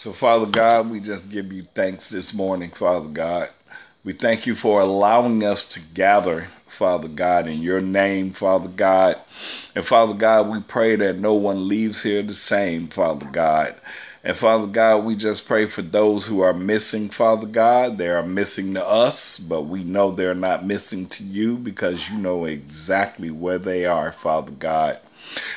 So, Father God, we just give you thanks this morning, Father God. We thank you for allowing us to gather, Father God, in your name, Father God. And Father God, we pray that no one leaves here the same, Father God. And Father God, we just pray for those who are missing, Father God. They are missing to us, but we know they're not missing to you because you know exactly where they are, Father God.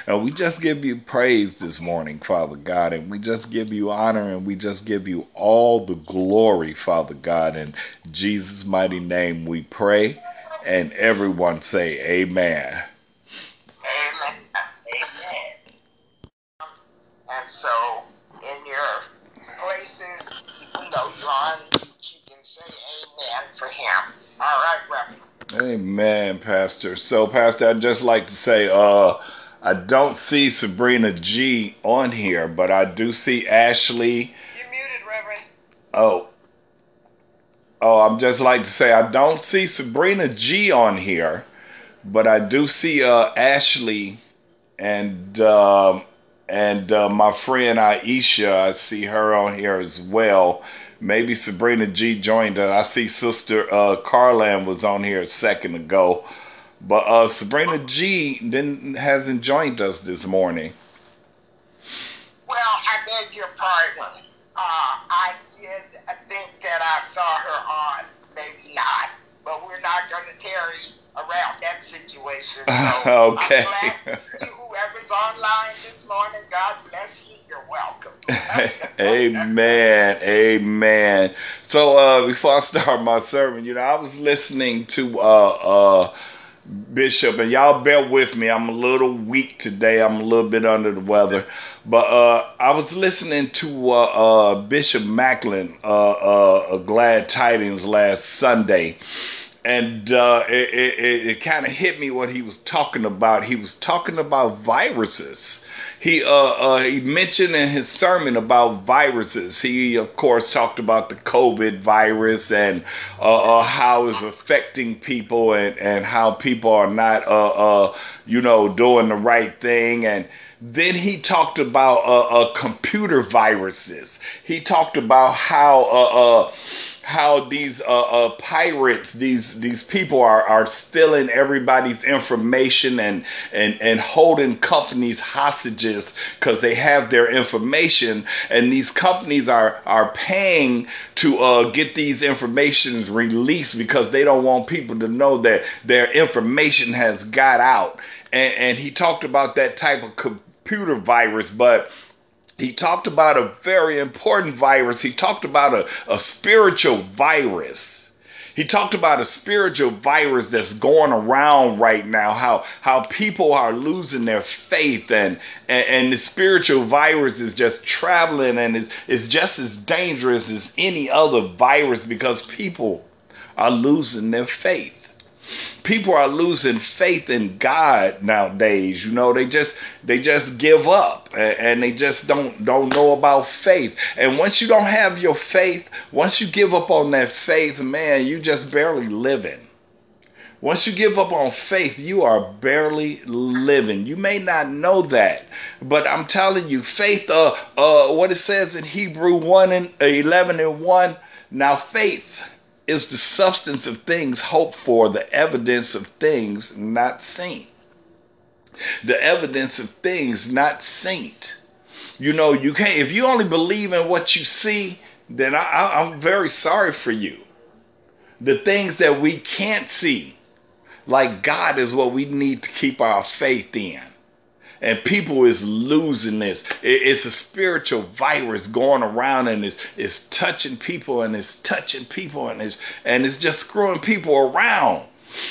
And we just give you praise this morning, Father God, and we just give you honor and we just give you all the glory, Father God. In Jesus' mighty name we pray. And everyone say, Amen. Amen. Amen. And so, in your places, though you're on you can say amen for him. All right, Reverend. Amen, Pastor. So, Pastor, I'd just like to say, uh, I don't see Sabrina G on here, but I do see Ashley. You're muted, Reverend. Oh, oh, I'm just like to say I don't see Sabrina G on here, but I do see uh, Ashley and um, and uh, my friend Aisha. I see her on here as well. Maybe Sabrina G joined us. I see Sister uh, Carlan was on here a second ago. But uh, Sabrina G didn't hasn't joined us this morning. Well, I beg your pardon. Uh, I did think that I saw her on, maybe not, but we're not going to tarry around that situation. So okay. I'm glad to see whoever's online this morning. God bless you. You're welcome. amen. Amen. So uh, before I start my sermon, you know, I was listening to uh, uh, Bishop, and y'all bear with me. I'm a little weak today. I'm a little bit under the weather, but uh, I was listening to uh, uh, Bishop Macklin, uh, uh, Glad Tidings last Sunday, and uh, it, it, it kind of hit me what he was talking about. He was talking about viruses he uh, uh, he mentioned in his sermon about viruses. He of course talked about the COVID virus and uh, uh, how it's affecting people and and how people are not uh, uh, you know doing the right thing and then he talked about uh, uh, computer viruses. He talked about how uh, uh how these uh, uh, pirates, these these people are are stealing everybody's information and and and holding companies hostages because they have their information, and these companies are are paying to uh, get these informations released because they don't want people to know that their information has got out. And, and he talked about that type of computer virus, but he talked about a very important virus. He talked about a, a spiritual virus. He talked about a spiritual virus that's going around right now, how how people are losing their faith and and, and the spiritual virus is just traveling and is, is just as dangerous as any other virus because people are losing their faith people are losing faith in God nowadays. You know, they just they just give up and they just don't don't know about faith. And once you don't have your faith, once you give up on that faith, man, you just barely living. Once you give up on faith, you are barely living. You may not know that, but I'm telling you, faith, uh, uh, what it says in Hebrew 1 and 11 and 1, now faith is the substance of things hoped for, the evidence of things not seen. The evidence of things not seen. You know, you can't, if you only believe in what you see, then I, I'm very sorry for you. The things that we can't see, like God, is what we need to keep our faith in and people is losing this. It's a spiritual virus going around and it's, it's touching people and it's touching people and it's and it's just screwing people around.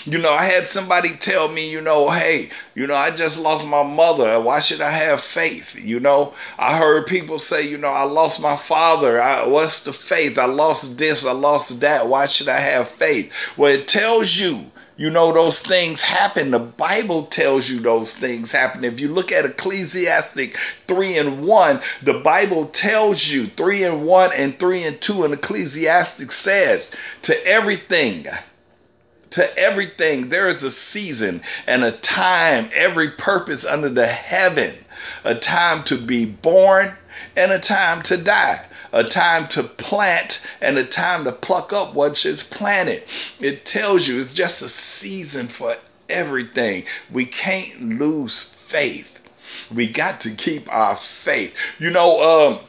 You know, I had somebody tell me, you know, hey, you know, I just lost my mother. Why should I have faith? You know, I heard people say, you know, I lost my father. I, what's the faith? I lost this. I lost that. Why should I have faith? Well, it tells you you know, those things happen. The Bible tells you those things happen. If you look at Ecclesiastic 3 and 1, the Bible tells you 3 and 1 and 3 and 2, and Ecclesiastic says, to everything, to everything, there is a season and a time, every purpose under the heaven, a time to be born and a time to die a time to plant and a time to pluck up what is planted. It tells you it's just a season for everything. We can't lose faith. We got to keep our faith. You know, um,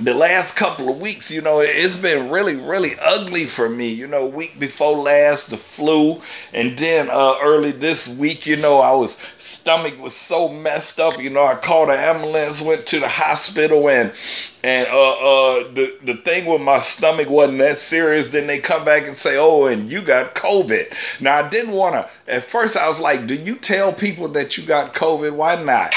the last couple of weeks, you know, it's been really, really ugly for me. You know, week before last, the flu, and then uh, early this week, you know, I was stomach was so messed up. You know, I called an ambulance, went to the hospital, and and uh, uh, the the thing with my stomach wasn't that serious. Then they come back and say, "Oh, and you got COVID." Now, I didn't want to. At first, I was like, "Do you tell people that you got COVID? Why not?"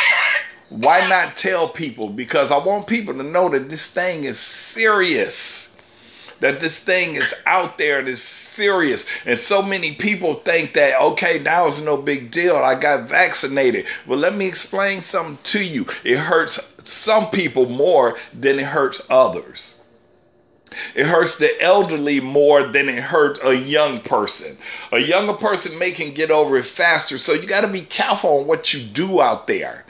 Why not tell people? Because I want people to know that this thing is serious. That this thing is out there and is serious. And so many people think that, okay, now it's no big deal. I got vaccinated. Well, let me explain something to you. It hurts some people more than it hurts others. It hurts the elderly more than it hurts a young person. A younger person may can get over it faster. So you got to be careful on what you do out there.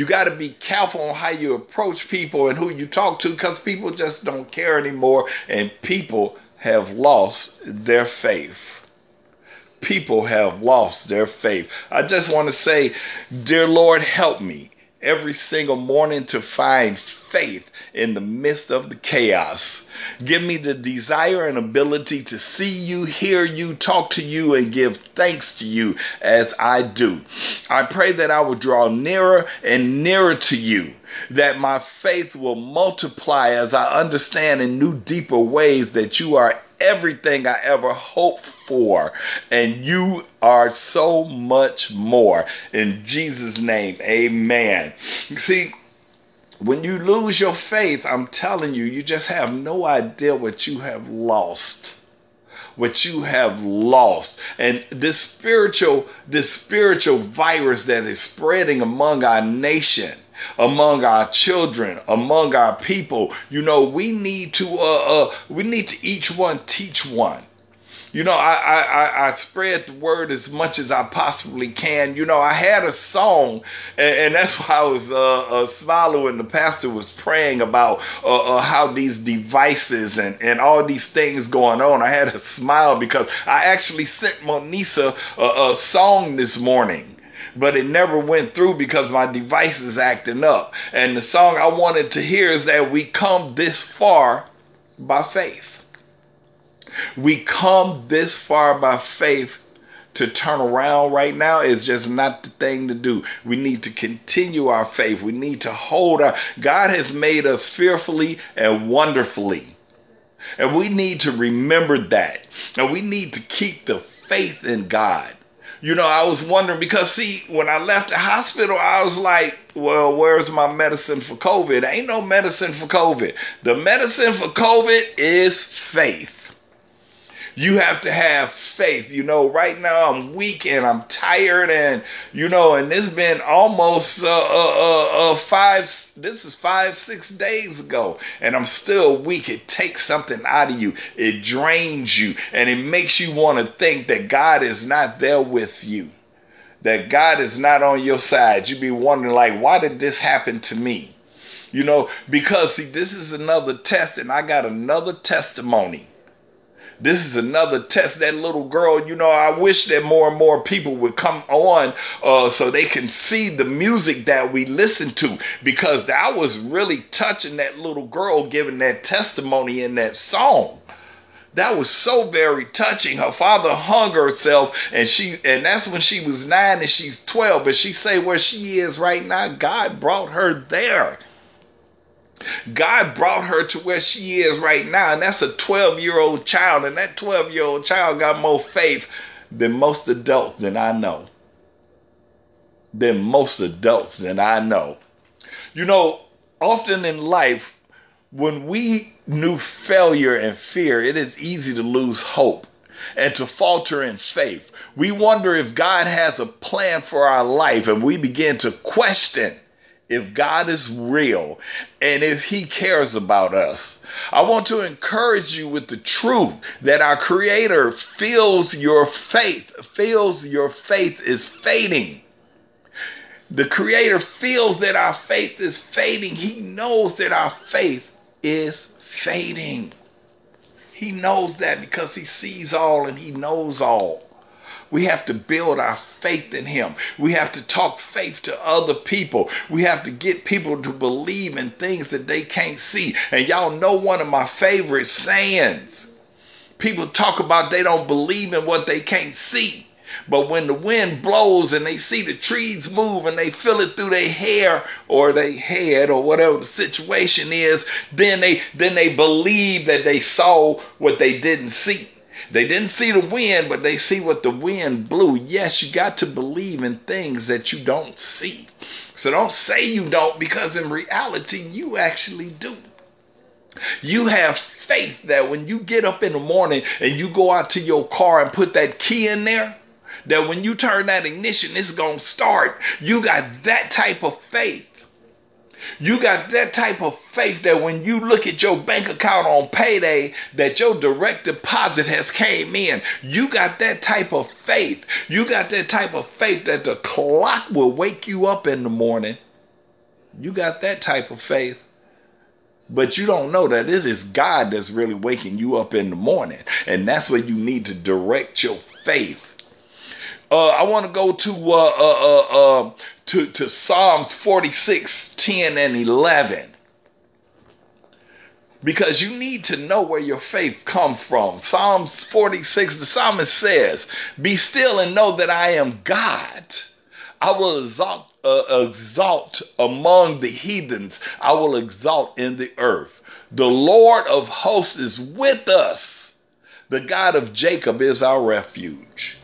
You got to be careful on how you approach people and who you talk to because people just don't care anymore and people have lost their faith. People have lost their faith. I just want to say, Dear Lord, help me every single morning to find faith in the midst of the chaos. Give me the desire and ability to see you, hear you, talk to you, and give thanks to you as I do. I pray that I will draw nearer and nearer to you, that my faith will multiply as I understand in new, deeper ways that you are everything I ever hoped for. And you are so much more. In Jesus' name, amen. See, when you lose your faith, I'm telling you, you just have no idea what you have lost. What you have lost. And this spiritual, this spiritual virus that is spreading among our nation, among our children, among our people, you know, we need to uh, uh we need to each one teach one. You know, I, I, I, spread the word as much as I possibly can. You know, I had a song, and, and that's why I was uh, uh, smiling when the pastor was praying about uh, uh, how these devices and, and all these things going on. I had a smile because I actually sent Monisa a, a song this morning but it never went through because my device is acting up. And the song I wanted to hear is that we come this far by faith. We come this far by faith to turn around right now is just not the thing to do. We need to continue our faith. We need to hold our God has made us fearfully and wonderfully. And we need to remember that. And we need to keep the faith in God. You know, I was wondering because see, when I left the hospital, I was like, well, where's my medicine for COVID? Ain't no medicine for COVID. The medicine for COVID is faith. You have to have faith. You know, right now I'm weak and I'm tired, and you know, and it's been almost uh, uh, uh, uh, five. This is five, six days ago, and I'm still weak. It takes something out of you. It drains you, and it makes you want to think that God is not there with you. That God is not on your side. You be wondering, like, why did this happen to me? You know, because see, this is another test, and I got another testimony this is another test. That little girl, you know, I wish that more and more people would come on uh, so they can see the music that we listen to. Because that was really touching that little girl giving that testimony in that song. That was so very touching. Her father hung herself and she and that's when she was nine and she's 12 but she say where she is right now god brought her there God brought her to where she is right now, and that's a 12 year old child, and that 12 year old child got more faith than most adults that I know. Than most adults that I know. You know, often in life, when we knew failure and fear, it is easy to lose hope and to falter in faith. We wonder if God has a plan for our life, and we begin to question if God is real and if He cares about us. I want to encourage you with the truth that our Creator feels your faith, feels your faith is fading. The Creator feels that our faith is fading. He knows that our faith is fading. He knows that because he sees all and he knows all. We have to build our faith in him. We have to talk faith to other people. We have to get people to believe in things that they can't see. And y'all know one of my favorite sayings. People talk about they don't believe in what they can't see. But when the wind blows and they see the trees move and they feel it through their hair or their head or whatever the situation is, then they then they believe that they saw what they didn't see. They didn't see the wind, but they see what the wind blew. Yes, you got to believe in things that you don't see. So don't say you don't, because in reality, you actually do. You have faith that when you get up in the morning and you go out to your car and put that key in there, that when you turn that ignition, it's going to start. You got that type of faith. You got that type of faith that when you look at your bank account on payday, that your direct deposit has came in. You got that type of faith. You got that type of faith that the clock will wake you up in the morning. You got that type of faith. But you don't know that it is God that's really waking you up in the morning. And that's where you need to direct your faith uh, I want to go to uh, uh, uh, to to Psalms 46, 10 and 11. Because you need to know where your faith comes from. Psalms 46, the psalmist says, Be still and know that I am God. I will exalt, uh, exalt among the heathens. I will exalt in the earth. The Lord of hosts is with us. The God of Jacob is our refuge.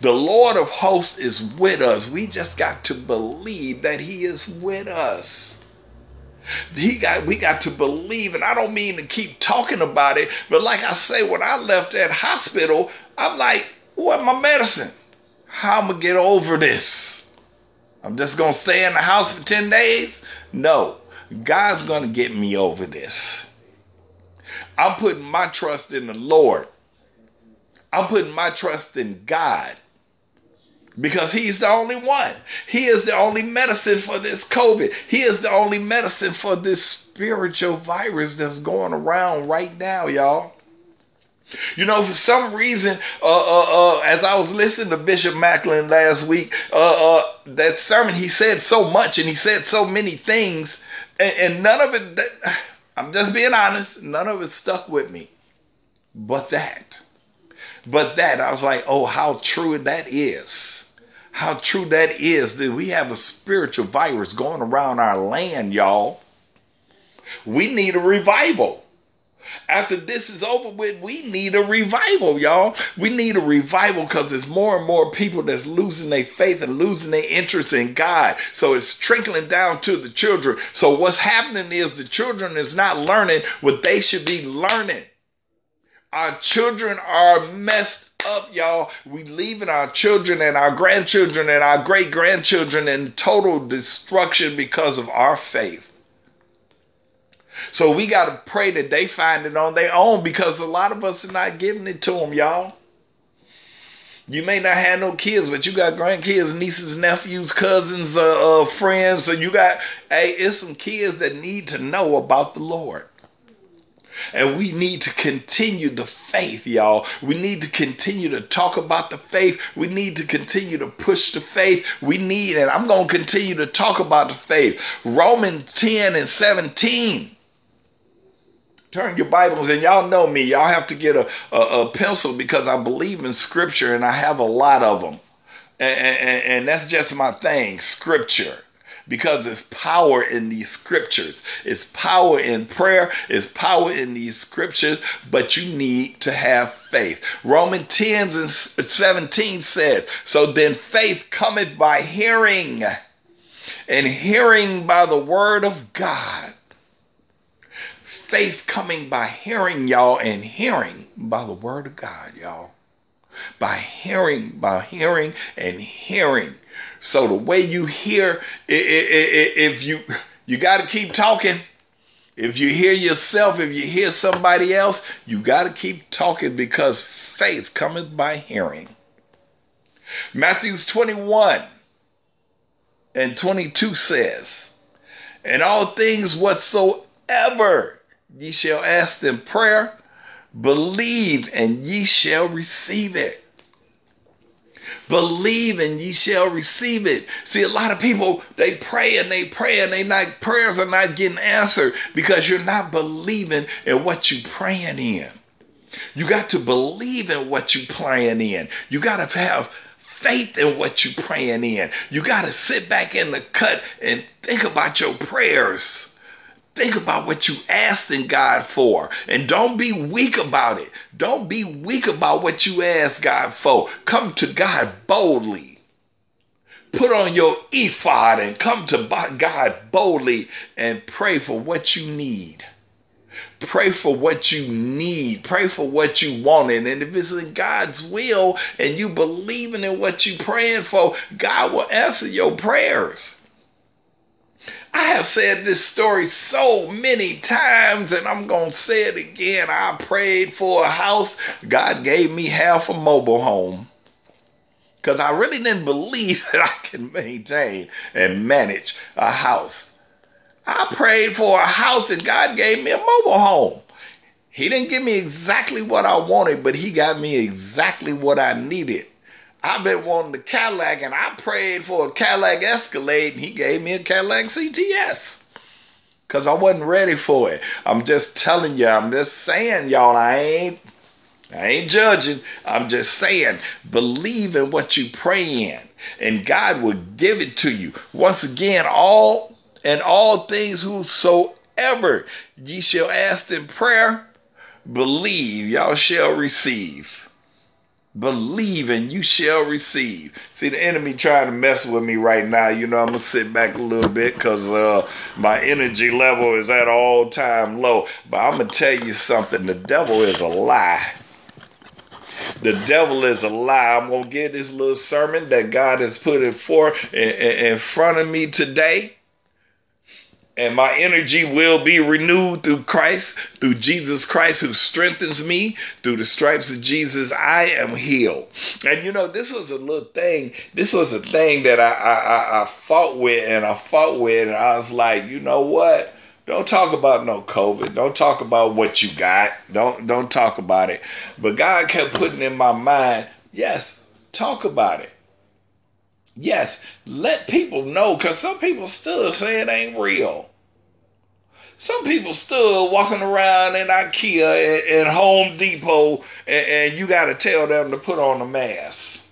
The Lord of hosts is with us. We just got to believe that He is with us. He got we got to believe, and I don't mean to keep talking about it, but like I say, when I left that hospital, I'm like, what my medicine? How am I gonna get over this? I'm just gonna stay in the house for 10 days? No, God's gonna get me over this. I'm putting my trust in the Lord. I'm putting my trust in God because he's the only one. He is the only medicine for this COVID. He is the only medicine for this spiritual virus that's going around right now, y'all. You know, for some reason, uh, uh, uh, as I was listening to Bishop Macklin last week, uh, uh, that sermon, he said so much and he said so many things, and, and none of it, that, I'm just being honest, none of it stuck with me. But that, but that, I was like, oh, how true that is how true that is that we have a spiritual virus going around our land, y'all. We need a revival. After this is over with, we need a revival, y'all. We need a revival because there's more and more people that's losing their faith and losing their interest in God. So it's trickling down to the children. So what's happening is the children is not learning what they should be learning. Our children are messed up, y'all. We leaving our children and our grandchildren and our great grandchildren in total destruction because of our faith. So we got to pray that they find it on their own because a lot of us are not giving it to them, y'all. You may not have no kids, but you got grandkids, nieces, nephews, cousins, uh, uh, friends. So you got, hey, it's some kids that need to know about the Lord. And we need to continue the faith, y'all. We need to continue to talk about the faith. We need to continue to push the faith. We need, and I'm going to continue to talk about the faith. Romans 10 and 17. Turn your Bibles, and y'all know me. Y'all have to get a, a, a pencil because I believe in scripture and I have a lot of them. and, and, and that's just my thing, scripture because it's power in these scriptures. It's power in prayer, it's power in these scriptures, but you need to have faith. Romans 10 and 17 says, So then faith cometh by hearing, and hearing by the word of God. Faith coming by hearing, y'all, and hearing by the word of God, y'all. By hearing, by hearing, and hearing. So the way you hear, if you you got to keep talking. If you hear yourself, if you hear somebody else, you got to keep talking because faith cometh by hearing. Matthew's 21 and 22 says, And all things whatsoever ye shall ask in prayer, believe and ye shall receive it. Believe and ye shall receive it. See, a lot of people, they pray and they pray and they not, prayers are not getting answered because you're not believing in what you're praying in. You got to believe in what you're praying in. You got to have faith in what you're praying in. You got to sit back in the cut and think about your prayers. Think about what you asking God for and don't be weak about it. Don't be weak about what you ask God for. Come to God boldly. Put on your ephod and come to God boldly and pray for what you need. Pray for what you need. Pray for what you wanted. And if it's in God's will and you believing in what you praying for, God will answer your prayers. I have said this story so many times, and I'm going to say it again. I prayed for a house. God gave me half a mobile home because I really didn't believe that I can maintain and manage a house. I prayed for a house, and God gave me a mobile home. He didn't give me exactly what I wanted, but He got me exactly what I needed. I've been wanting the Cadillac, and I prayed for a Cadillac Escalade, and he gave me a Cadillac CTS. Cause I wasn't ready for it. I'm just telling you, I'm just saying, y'all, I ain't I ain't judging. I'm just saying, believe in what you pray in, and God will give it to you. Once again, all and all things whosoever ye shall ask in prayer, believe y'all shall receive believe and you shall receive. See, the enemy trying to mess with me right now. You know, I'm gonna sit back a little bit because uh, my energy level is at all time low. But I'm gonna tell you something: the devil is a lie. The devil is a lie. I'm gonna get this little sermon that God has put it for in, in front of me today and my energy will be renewed through Christ, through Jesus Christ who strengthens me. Through the stripes of Jesus, I am healed. And you know, this was a little thing. This was a thing that I I, I fought with, and I fought with, and I was like, you know what? Don't talk about no COVID. Don't talk about what you got. Don't don't talk about it. But God kept putting in my mind, yes, talk about it. Yes, let people know because some people still say it ain't real. Some people still walking around in IKEA and, and Home Depot, and, and you got to tell them to put on a mask.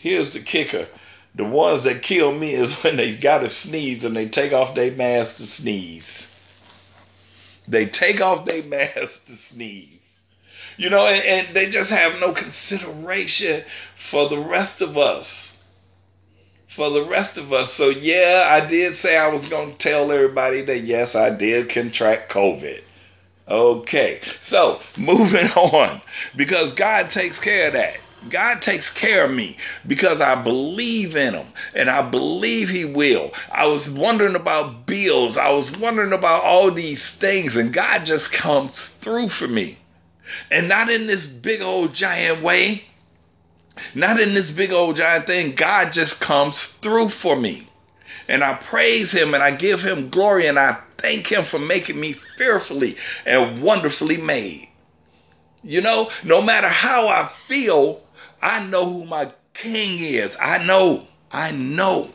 Here's the kicker the ones that kill me is when they got to sneeze and they take off their mask to sneeze. They take off their mask to sneeze. You know, and, and they just have no consideration for the rest of us for the rest of us. So, yeah, I did say I was going to tell everybody that yes, I did contract COVID. Okay, so moving on because God takes care of that. God takes care of me because I believe in Him and I believe He will. I was wondering about bills, I was wondering about all these things, and God just comes through for me. And not in this big old giant way, not in this big old giant thing. God just comes through for me. And I praise him and I give him glory and I thank him for making me fearfully and wonderfully made. You know, no matter how I feel, I know who my king is. I know. I know.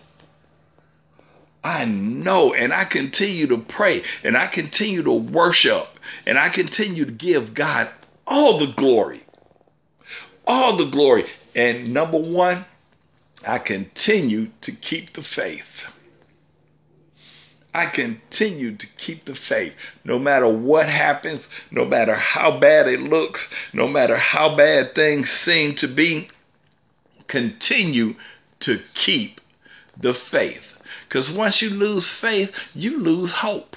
I know. And I continue to pray and I continue to worship and I continue to give God all the glory. All the glory. And number one, I continue to keep the faith. I continue to keep the faith no matter what happens, no matter how bad it looks, no matter how bad things seem to be. Continue to keep the faith. Because once you lose faith, you lose hope.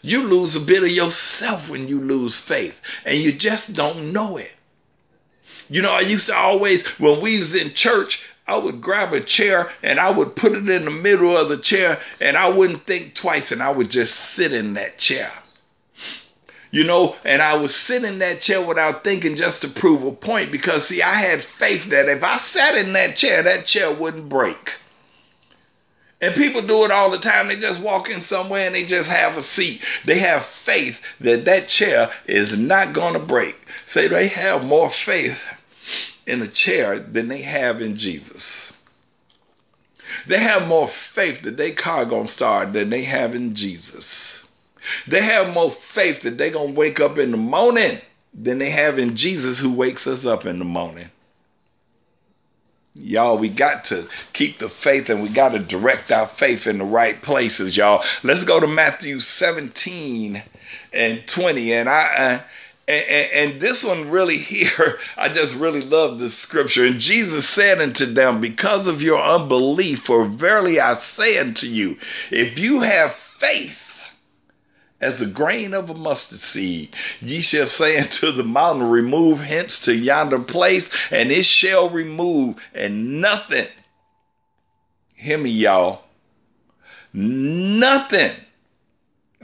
You lose a bit of yourself when you lose faith, and you just don't know it. You know, I used to always, when we was in church, I would grab a chair and I would put it in the middle of the chair and I wouldn't think twice and I would just sit in that chair. You know, and I would sit in that chair without thinking just to prove a point because, see, I had faith that if I sat in that chair, that chair wouldn't break. And people do it all the time. They just walk in somewhere and they just have a seat. They have faith that that chair is not going to break. Say they have more faith in a chair than they have in Jesus. They have more faith that they car gonna start than they have in Jesus. They have more faith that they gonna wake up in the morning than they have in Jesus who wakes us up in the morning. Y'all, we got to keep the faith and we got to direct our faith in the right places, y'all. Let's go to Matthew 17 and 20. And I, uh, and, and, and, this one really here, I just really love this scripture. And Jesus said unto them, Because of your unbelief, for verily I say unto you, if you have faith, as a grain of a mustard seed. Ye shall say unto the mountain, Remove hence to yonder place, and it shall remove, and nothing, hear me, y'all, nothing.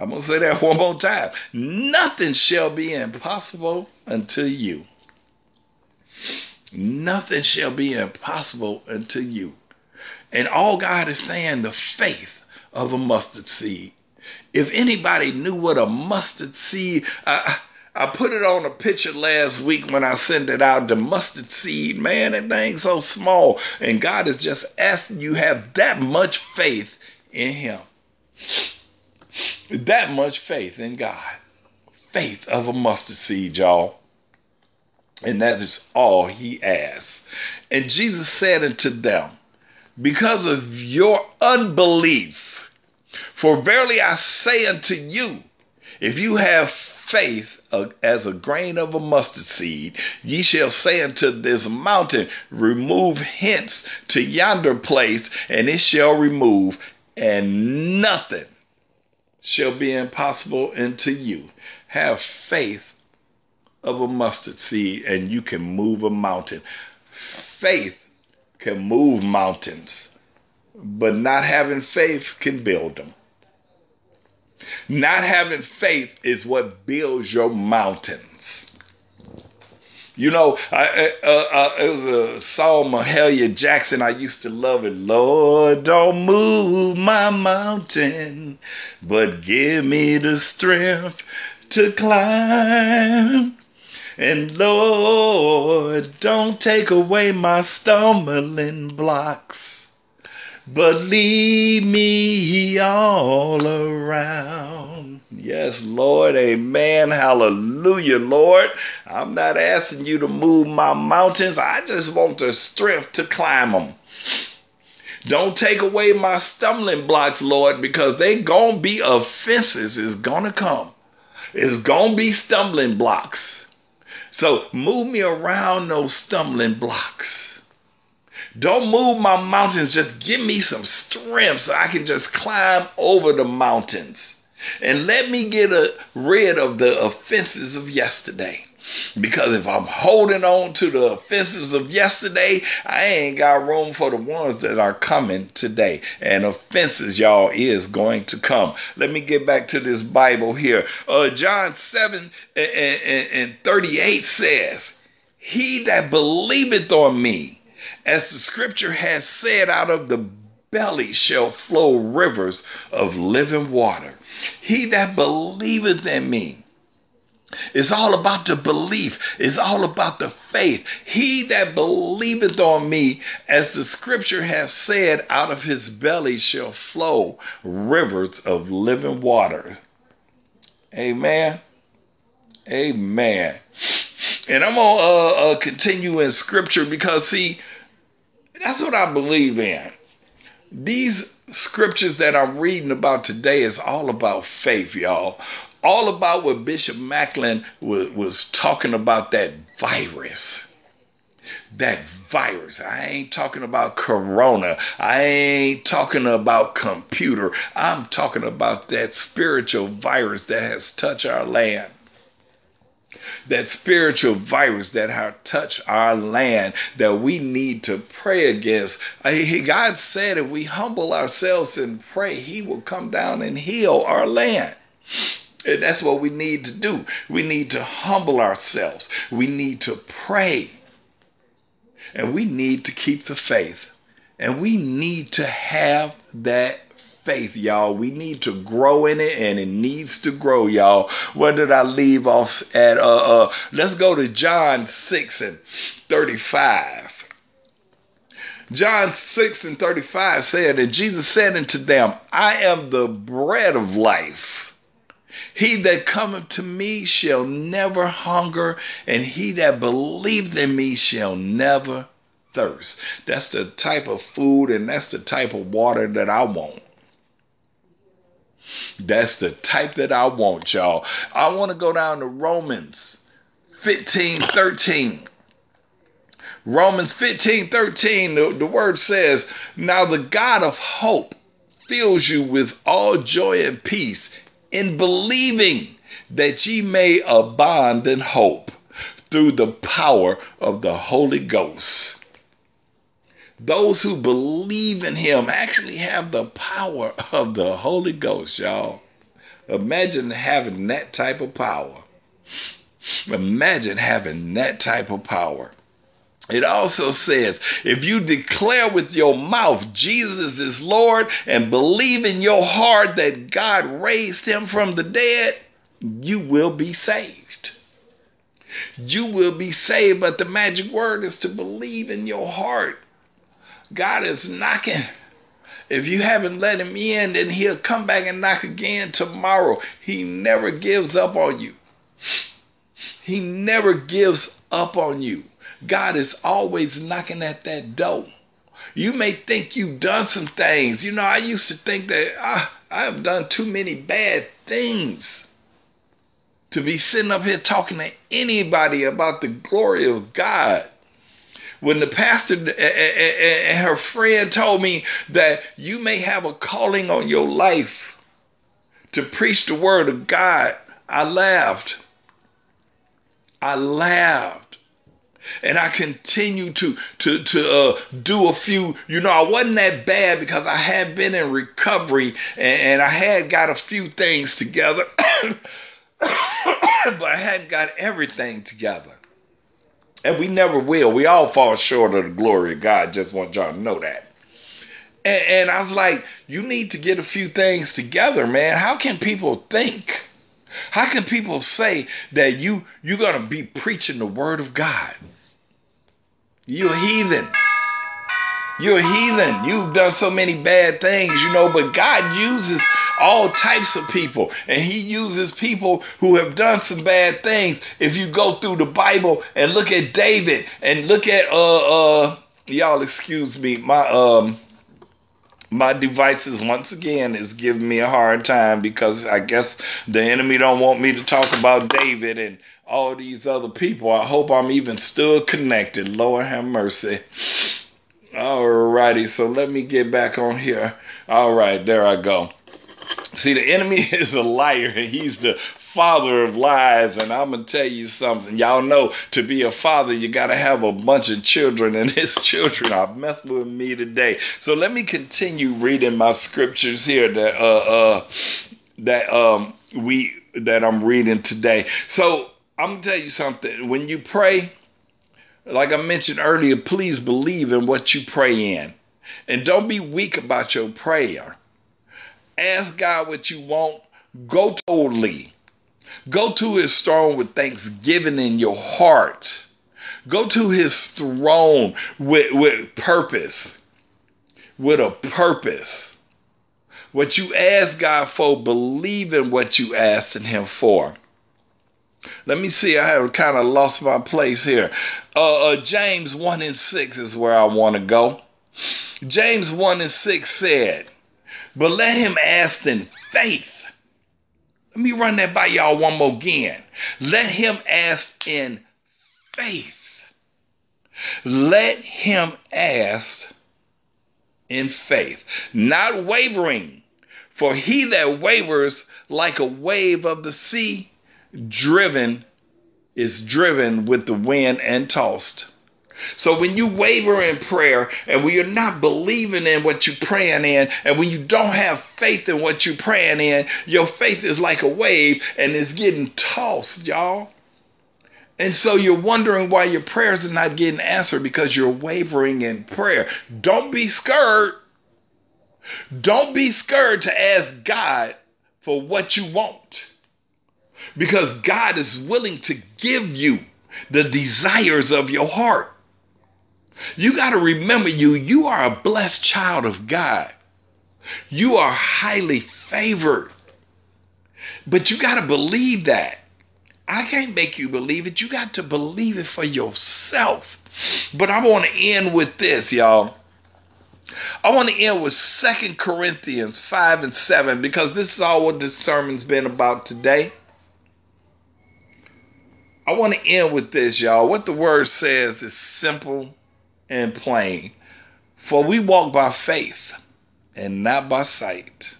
I'm going to say that one more time. Nothing shall be impossible unto you. Nothing shall be impossible unto you. And all God is saying, the faith of a mustard seed. If anybody knew what a mustard seed, I, I put it on a picture last week when I sent it out. The mustard seed, man, that thing's so small. And God is just asking you have that much faith in Him. That much faith in God. Faith of a mustard seed, y'all. And that is all He asks. And Jesus said unto them, Because of your unbelief, for verily I say unto you, if you have faith as a grain of a mustard seed, ye shall say unto this mountain, Remove hence to yonder place, and it shall remove, and nothing shall be impossible unto you. Have faith of a mustard seed, and you can move a mountain. Faith can move mountains but not having faith can build them. Not having faith is what builds your mountains. You know, I, uh, uh, it was a song Mahalia Jackson. I used to love it. Lord, don't move my mountain, but give me the strength to climb. And Lord, don't take away my stumbling blocks but lead me all around. Yes, Lord, amen, hallelujah, Lord. I'm not asking you to move my mountains, I just want the strength to climb them. Don't take away my stumbling blocks, Lord, because they gonna be offenses is gonna come. It's gonna be stumbling blocks. So move me around those stumbling blocks. Don't move my mountains. Just give me some strength so I can just climb over the mountains. And let me get a, rid of the offenses of yesterday. Because if I'm holding on to the offenses of yesterday, I ain't got room for the ones that are coming today. And offenses, y'all, is going to come. Let me get back to this Bible here. Uh, John 7 and, and, and 38 says, He that believeth on me, as the scripture has said, out of the belly shall flow rivers of living water. He that believeth in me, it's all about the belief. It's all about the faith. He that believeth on me, as the scripture has said, out of his belly shall flow rivers of living water. Amen. Amen. And I'm going to uh, uh, continue in scripture because, see, that's what I believe in. These scriptures that I'm reading about today is all about faith, y'all. All about what Bishop Macklin was, was talking about that virus. That virus. I ain't talking about corona. I ain't talking about computer. I'm talking about that spiritual virus that has touched our land that spiritual virus that have touched our land that we need to pray against. God said if we humble ourselves and pray, He will come down and heal our land. And that's what we need to do. We need to humble ourselves. We need to pray. And we need to keep the faith. And we need to have that faith, y'all. We need to grow in it and it needs to grow, y'all. Where did I leave off at? Uh, uh, let's go to John 6 and 35. John 6 and 35 said, And Jesus said unto them, I am the bread of life. He that cometh to me shall never hunger, and he that believeth in me shall never thirst. That's the type of food and that's the type of water that I want. That's the type that I want, y'all. I want to go down to Romans 15 13. Romans 15 13, the, the word says, Now the God of hope fills you with all joy and peace in believing that ye may abound in hope through the power of the Holy Ghost. Those who believe in him actually have the power of the Holy Ghost, y'all. Imagine having that type of power. Imagine having that type of power. It also says, if you declare with your mouth Jesus is Lord and believe in your heart that God raised him from the dead, you will be saved. You will be saved, but the magic word is to believe in your heart. God is knocking. If you haven't let him in, then he'll come back and knock again tomorrow. He never gives up on you. He never gives up on you. God is always knocking at that door. You may think you've done some things. You know, I used to think that ah, I have done too many bad things to be sitting up here talking to anybody about the glory of God. When the pastor and her friend told me that you may have a calling on your life to preach the word of God, I laughed. I laughed and I continued to to to uh, do a few. You know, I wasn't that bad because I had been in recovery and, and I had got a few things together, but I hadn't got everything together. And we never will. We all fall short of the glory of God. Just want y'all to know that. And, and I was like, you need to get a few things together, man. How can people think? How can people say that you you're gonna be preaching the word of God? You're heathen. You're a heathen. You've done so many bad things, you know, but God uses all types of people and he uses people who have done some bad things. If you go through the Bible and look at David and look at uh uh y'all excuse me, my um my devices once again is giving me a hard time because I guess the enemy don't want me to talk about David and all these other people. I hope I'm even still connected. Lord have mercy. Alrighty, so let me get back on here. All right, there I go. See, the enemy is a liar, and he's the father of lies. And I'm gonna tell you something. Y'all know to be a father, you gotta have a bunch of children, and his children are messing with me today. So let me continue reading my scriptures here that uh uh that um we that I'm reading today. So I'm gonna tell you something. When you pray, like I mentioned earlier, please believe in what you pray in. And don't be weak about your prayer. Ask God what you want. Go totally. Go to his throne with thanksgiving in your heart. Go to his throne with, with purpose. With a purpose. What you ask God for, believe in what you asked in him for. Let me see. I have kind of lost my place here. Uh, uh, James 1 and 6 is where I want to go. James 1 and 6 said, But let him ask in faith let me run that by y'all one more again. Let him ask in faith. Let him ask in faith, not wavering. For he that wavers like a wave of the sea, driven, is driven with the wind and tossed. So when you waver in prayer and when you're not believing in what you're praying in, and when you don't have faith in what you're praying in, your faith is like a wave and it's getting tossed, y'all. And so you're wondering why your prayers are not getting answered because you're wavering in prayer. Don't be scared. Don't be scared to ask God for what you want because God is willing to give you the desires of your heart. You got to remember you you are a blessed child of God. You are highly favored. But you got to believe that. I can't make you believe it. You got to believe it for yourself. But I want to end with this, y'all. I want to end with Second Corinthians 5 and 7 because this is all what this sermon's been about today. I want to end with this, y'all. What the word says is simple and plain. For we walk by faith and not by sight.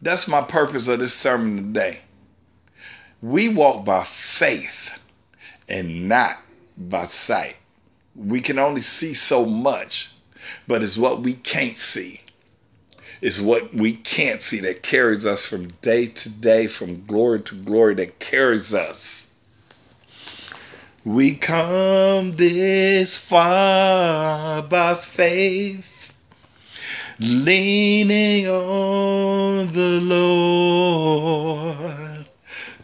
That's my purpose of this sermon today. We walk by faith and not by sight. We can only see so much, but it's what we can't see. It's what we can't see that carries us from day to day, from glory to glory, that carries us. We come this far by faith, leaning on the Lord.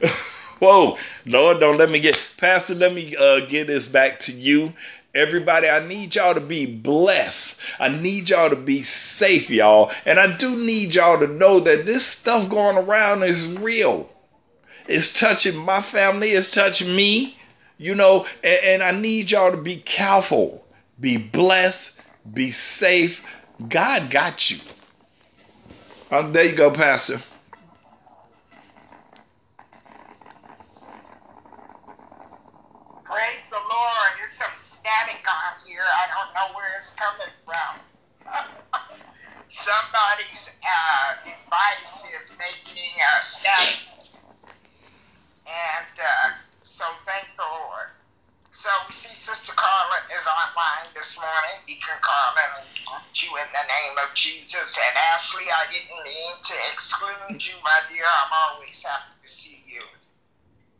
Whoa, Lord, don't let me get, Pastor, let me uh, get this back to you. Everybody, I need y'all to be blessed. I need y'all to be safe, y'all. And I do need y'all to know that this stuff going around is real. It's touching my family, it's touching me, you know, and, and I need y'all to be careful, be blessed, be safe. God got you. Uh, there you go, Pastor. Praise the Lord. There's some static on here. I don't know where it's coming from. Somebody's uh, device is making a static. And uh, so thank the Lord. So we see Sister Carla is online this morning. Deacon Carla, greet you in the name of Jesus. And Ashley, I didn't mean to exclude you, my dear. I'm always happy to see you.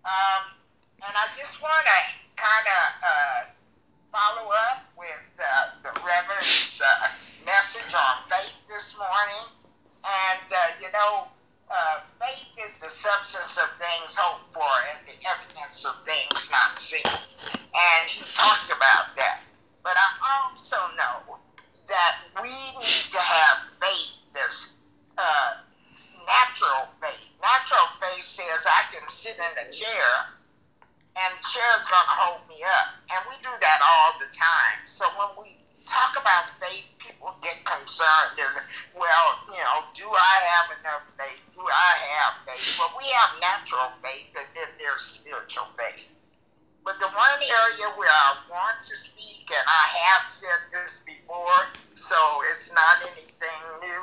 Um, and I just want to kind of uh, follow up with uh, the Reverend's uh, message on faith this morning. And, uh, you know, uh, faith is the substance of things hoped for and the evidence of things not seen. And he talked about that. But I also know that we need to have faith that's uh, natural faith. Natural faith says I can sit in a chair and the chair's going to hold me up. And we do that all the time. So when we talk about faith, people get concerned. And, well, you know, do I have enough faith? Do I have faith? Well, we have natural faith, and then there's spiritual faith. But the one area where I want to speak, and I have said this before, so it's not anything new,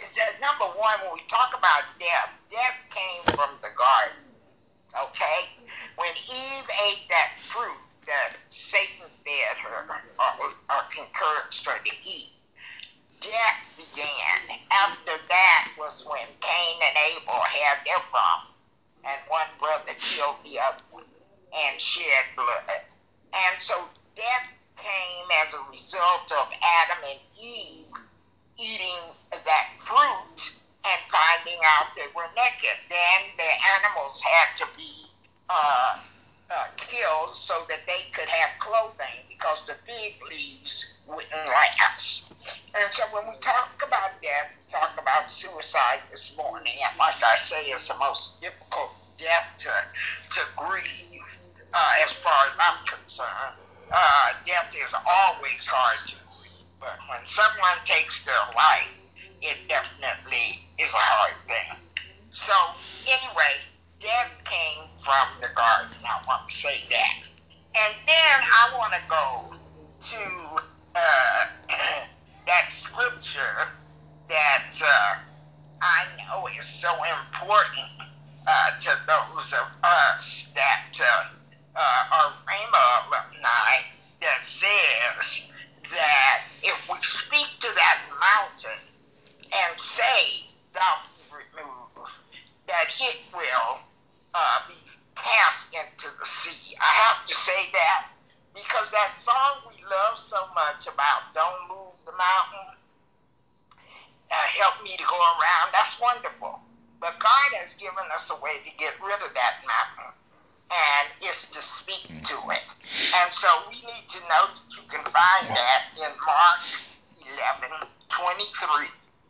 is that number one, when we talk about death, death came from the garden. Okay? When Eve ate that fruit that Satan fed her or, or encouraged her to eat, death began. After that was when Cain and Abel had their problem, and one brother killed the other one and shed blood. And so death came as a result of Adam and Eve eating that fruit and finding out they were naked. Then the animals had to be uh, uh, killed so that they could have clothing because the fig leaves wouldn't last. And so when we talk about death, we talk about suicide this morning. And like I say, it's the most difficult death to, to grieve uh, as far as I'm concerned. Uh, death is always hard to grieve. But when someone takes their life, it definitely is a hard thing. So anyway, death came from the garden. I want to say that. And then I want to go to uh, that scripture that uh, I know is so important uh, to those of us that uh, uh, are Rhema alumni that says that if we speak to that mountain and say, thou removed, that it will uh, be cast into the sea. I have to say that because that song we love so much about Don't Move the Mountain, uh, Help Me to Go Around, that's wonderful. But God has given us a way to get rid of that mountain, and it's to speak to it. And so we need to know that you can find that in Mark 11, 23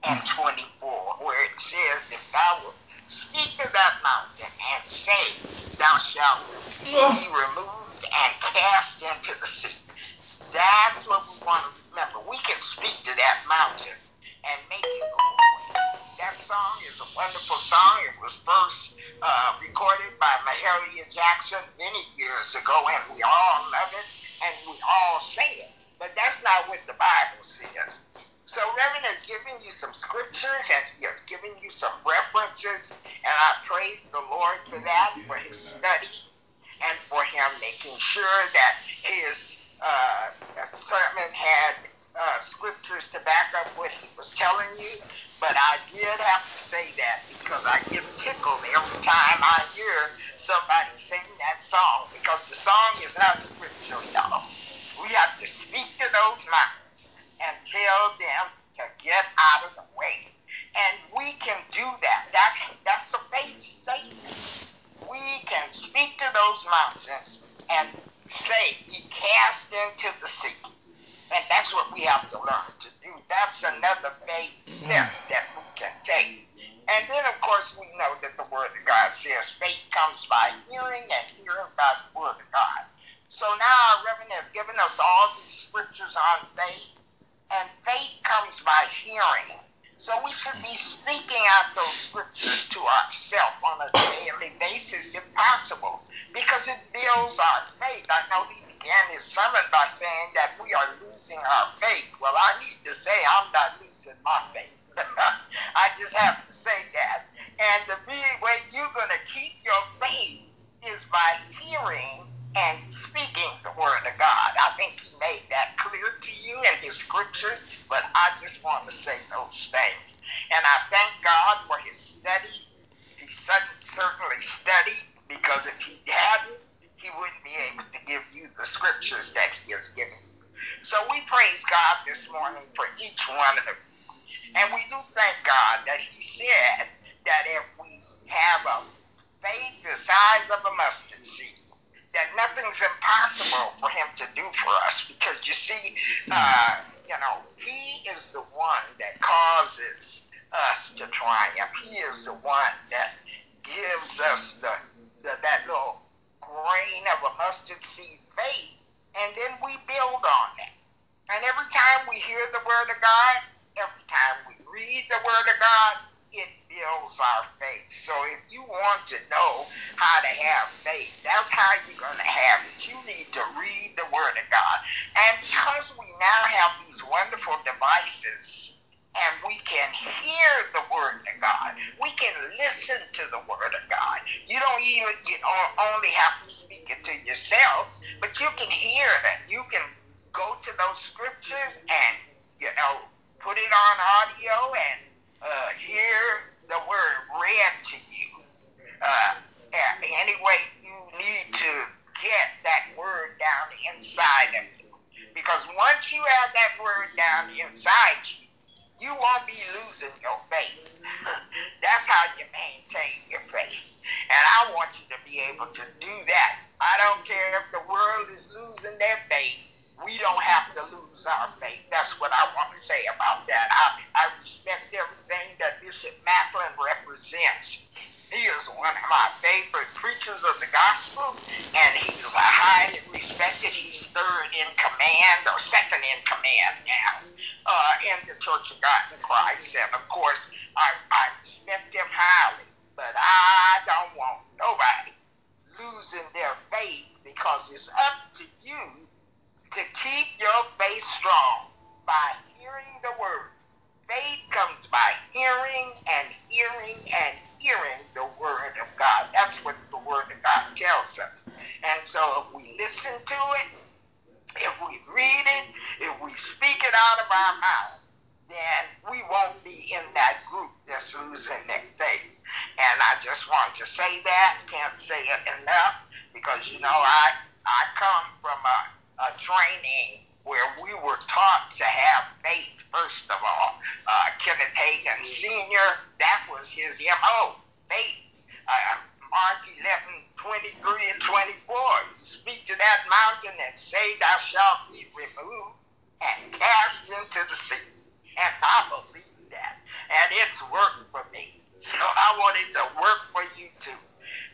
and 24, where it says, If thou wilt speak to that mountain and say, Thou shalt be removed and cast into the sea. That's what we want to remember. We can speak to that mountain and make it go away. That song is a wonderful song. It was first uh, recorded by Mahalia Jackson many years ago, and we all love it and we all sing it. But that's not what the Bible says. So Reverend has given you some scriptures and he has given you some references, and I praise the Lord for that, for his study, and for him making sure that his uh, sermon had uh, scriptures to back up what he was telling you. But I did have to say that because I get tickled every time I hear somebody sing that song because the song is not scriptural, y'all. We have to speak to those mountains and tell them to get out of the way. And we can do that. That's that's a faith statement. We can speak to those mountains and say, "Be cast into the sea." And that's what we have to learn to do. That's another faith step that we can take. And then, of course, we know that the Word of God says faith comes by hearing and hearing by the Word of God. So now our Reverend has given us all these scriptures on faith and faith comes by hearing. So we should be speaking out those scriptures to ourselves on a daily basis if possible, because it builds our faith. I know he began his sermon by saying that we are losing our faith. Well, I need to say I'm not losing my faith. I just have to say that. And the big way you're going to keep your faith is by hearing and speaking the word of God. I think he made that clear to you in his scriptures, but I just want to say those things. And I thank God for his study. He certainly studied because if he hadn't, he wouldn't be able to give you the scriptures that he has given you. So we praise God this morning for each one of them. And we do thank God that he said that if we have a faith the size of a mustard seed, that nothing's impossible for him to do for us because you see, uh, you know, he is the one that causes us to triumph. He is the one that gives us the, the that little grain of a mustard seed faith, and then we build on that. And every time we hear the word of God, every time we read the word of God, our faith. So if you want to know how to have faith, that's how you're going to have it. You need to read the Word of God. And because we now have these wonderful devices, and we can hear the word of God. We can listen to the word of God. You don't even you only have to speak it to yourself, but you can hear it. You can go to those scriptures and you know put it on audio and uh, hear the word read to you. Uh, any way you need to get that word down inside of you. Because once you have that word down inside you, you won't be losing your faith. That's how you maintain your faith. And I want you to be able to do that. I don't care if the world is losing their faith we don't have to lose our faith. That's what I want to say about that. I, I respect everything that Bishop Macklin represents. He is one of my favorite preachers of the gospel, and he's highly respected. He's third in command or second in command now uh, in the Church of God in Christ. And of course, I, I respect him highly, but I don't want nobody losing their faith because it's up to you to keep your faith strong by hearing the word. Faith comes by hearing and hearing and hearing the word of God. That's what the word of God tells us. And so if we listen to it, if we read it, if we speak it out of our mouth, then we won't be in that group that's losing their faith. And I just want to say that, can't say it enough because you know I I come from a, a training where we were taught to have faith first of all. Uh, Kenneth Hagin Sr. That was his mo. Faith. Uh, Mark 11, 23 and 24. Speak to that mountain and say, Thou shalt be removed and cast into the sea. And I believe that. And it's worked for me. So I want it to work for you too.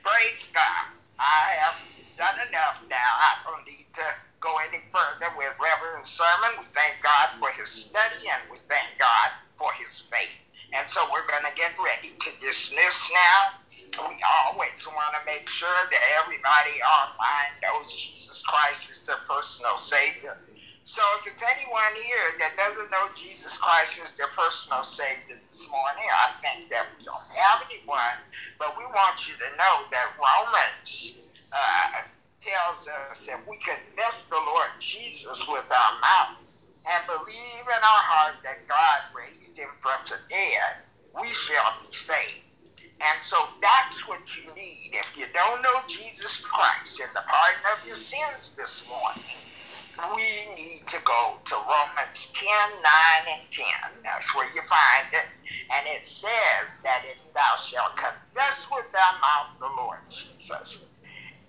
Praise God. I have done enough now. I don't need to go any further with Reverend Sermon. We thank God for his study and we thank God for his faith. And so we're going to get ready to dismiss now we always want to make sure that everybody online knows Jesus Christ is their personal Savior. So if there's anyone here that doesn't know Jesus Christ is their personal Savior this morning, I think that we don't have anyone, but we want you to know that Romans uh, tells us that we confess the Lord Jesus with our mouth and believe in our heart that God raised him from the dead, we shall be saved. And so that's what you need. If you don't know Jesus Christ and the pardon of your sins this morning, we need to go to Romans 10, 9, and 10. That's where you find it. And it says that if thou shalt confess with thy mouth the Lord Jesus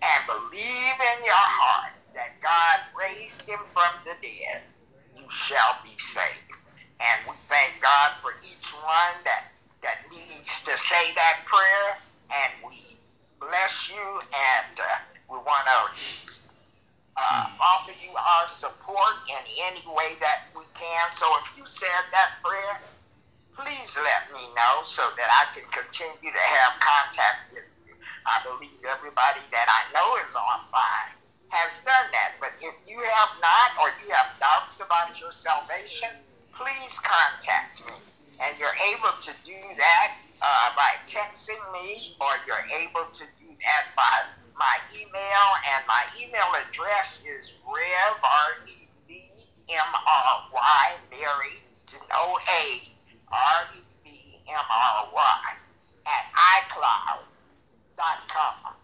and believe in your heart that God raised him from the dead, you shall be saved. And we thank God for each one that that needs to say that prayer, and we bless you, and uh, we want to uh, offer you our support in any way that we can. So if you said that prayer, please let me know so that I can continue to have contact with you. I believe everybody that I know is on online has done that. But if you have not or you have doubts about your salvation, please contact me. And you're able to do that uh, by texting me, or you're able to do that by my email. And my email address is rev, R-E-V-M-R-Y, Mary, no A, R-E-V-M-R-Y, at iCloud.com.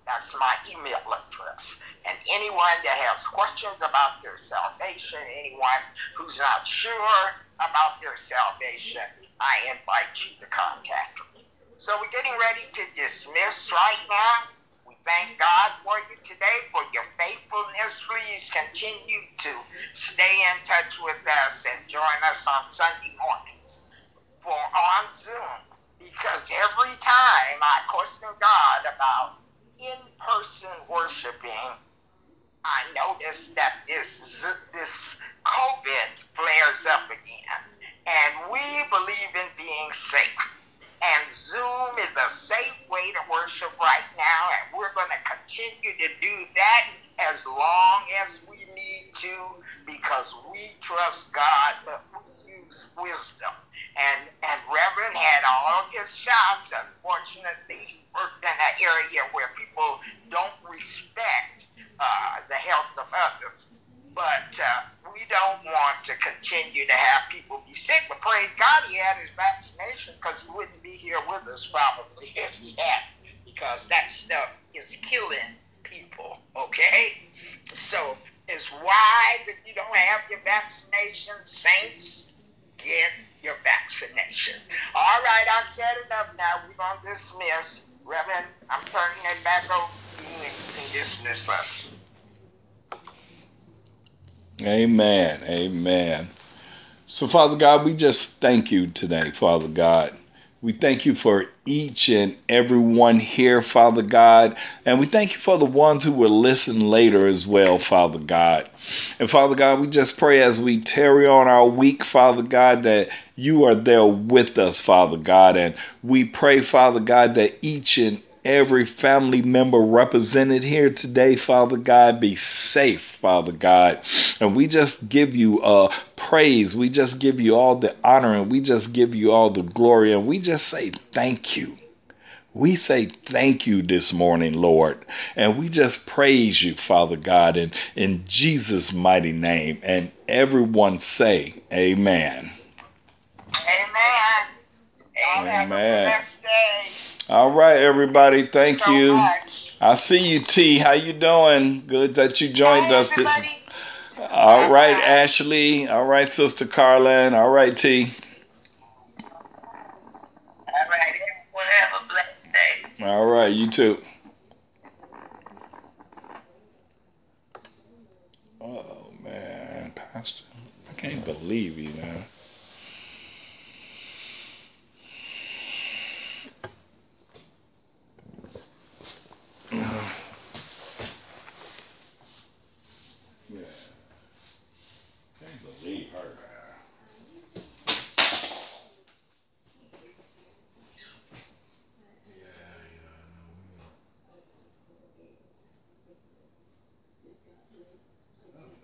That's my email address. And anyone that has questions about their salvation, anyone who's not sure about their salvation, I invite you to contact me. So we're getting ready to dismiss right now. Thank God for you today, for your faithfulness. Please continue to stay in touch with us and join us on Sunday mornings for on Zoom. Because every time I question God about in-person worshiping, I notice that this this COVID flares up again. And we believe in being safe. And Zoom is a safe way to worship right now, and we're going to continue to do that as long as we need to because we trust God, but we use wisdom. And, and Reverend had all his shots. Unfortunately, he worked in an area where people don't respect uh, the health of others. But uh, we don't want to continue to have people be sick. But praise God, he had his vaccination because he wouldn't be here with us probably if he had, because that stuff is killing people. Okay, so it's wise if you don't have your vaccination, saints, get your vaccination. All right, I've said enough now. We're going to dismiss. Reverend, I'm turning it back over to you and dismiss us. Amen. Amen. So, Father God, we just thank you today, Father God. We thank you for each and every one here, Father God. And we thank you for the ones who will listen later as well, Father God. And Father God, we just pray as we tarry on our week, Father God, that you are there with us, Father God. And we pray, Father God, that each and every family member represented here today, Father God, be safe, Father God. And we just give you uh, praise. We just give you all the honor and we just give you all the glory. And we just say thank you. We say thank you this morning, Lord. And we just praise you, Father God, in, in Jesus' mighty name. And everyone say, Amen. Amen. Amen. Amen. All right, everybody. Thank so you. Much. I see you, T. How you doing? Good that you joined us. This. everybody. All right, Hi. Ashley. All right, Sister Carlin. All right, T. All right, everyone have a blessed day. All right, you too. Oh man, Pastor, I can't believe you, man. Yeah. Can't believe her.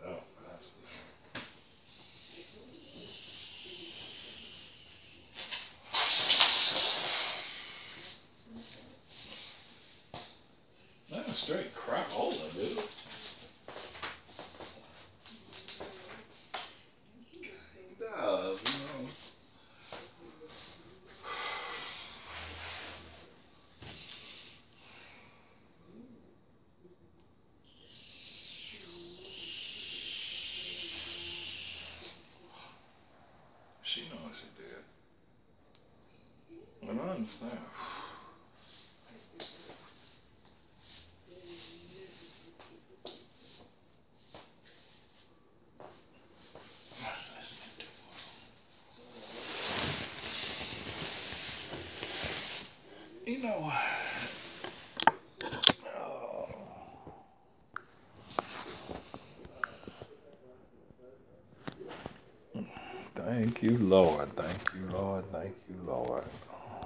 Oh, Pastor. That's a straight crapola, dude. He does, you know. She knows she did. And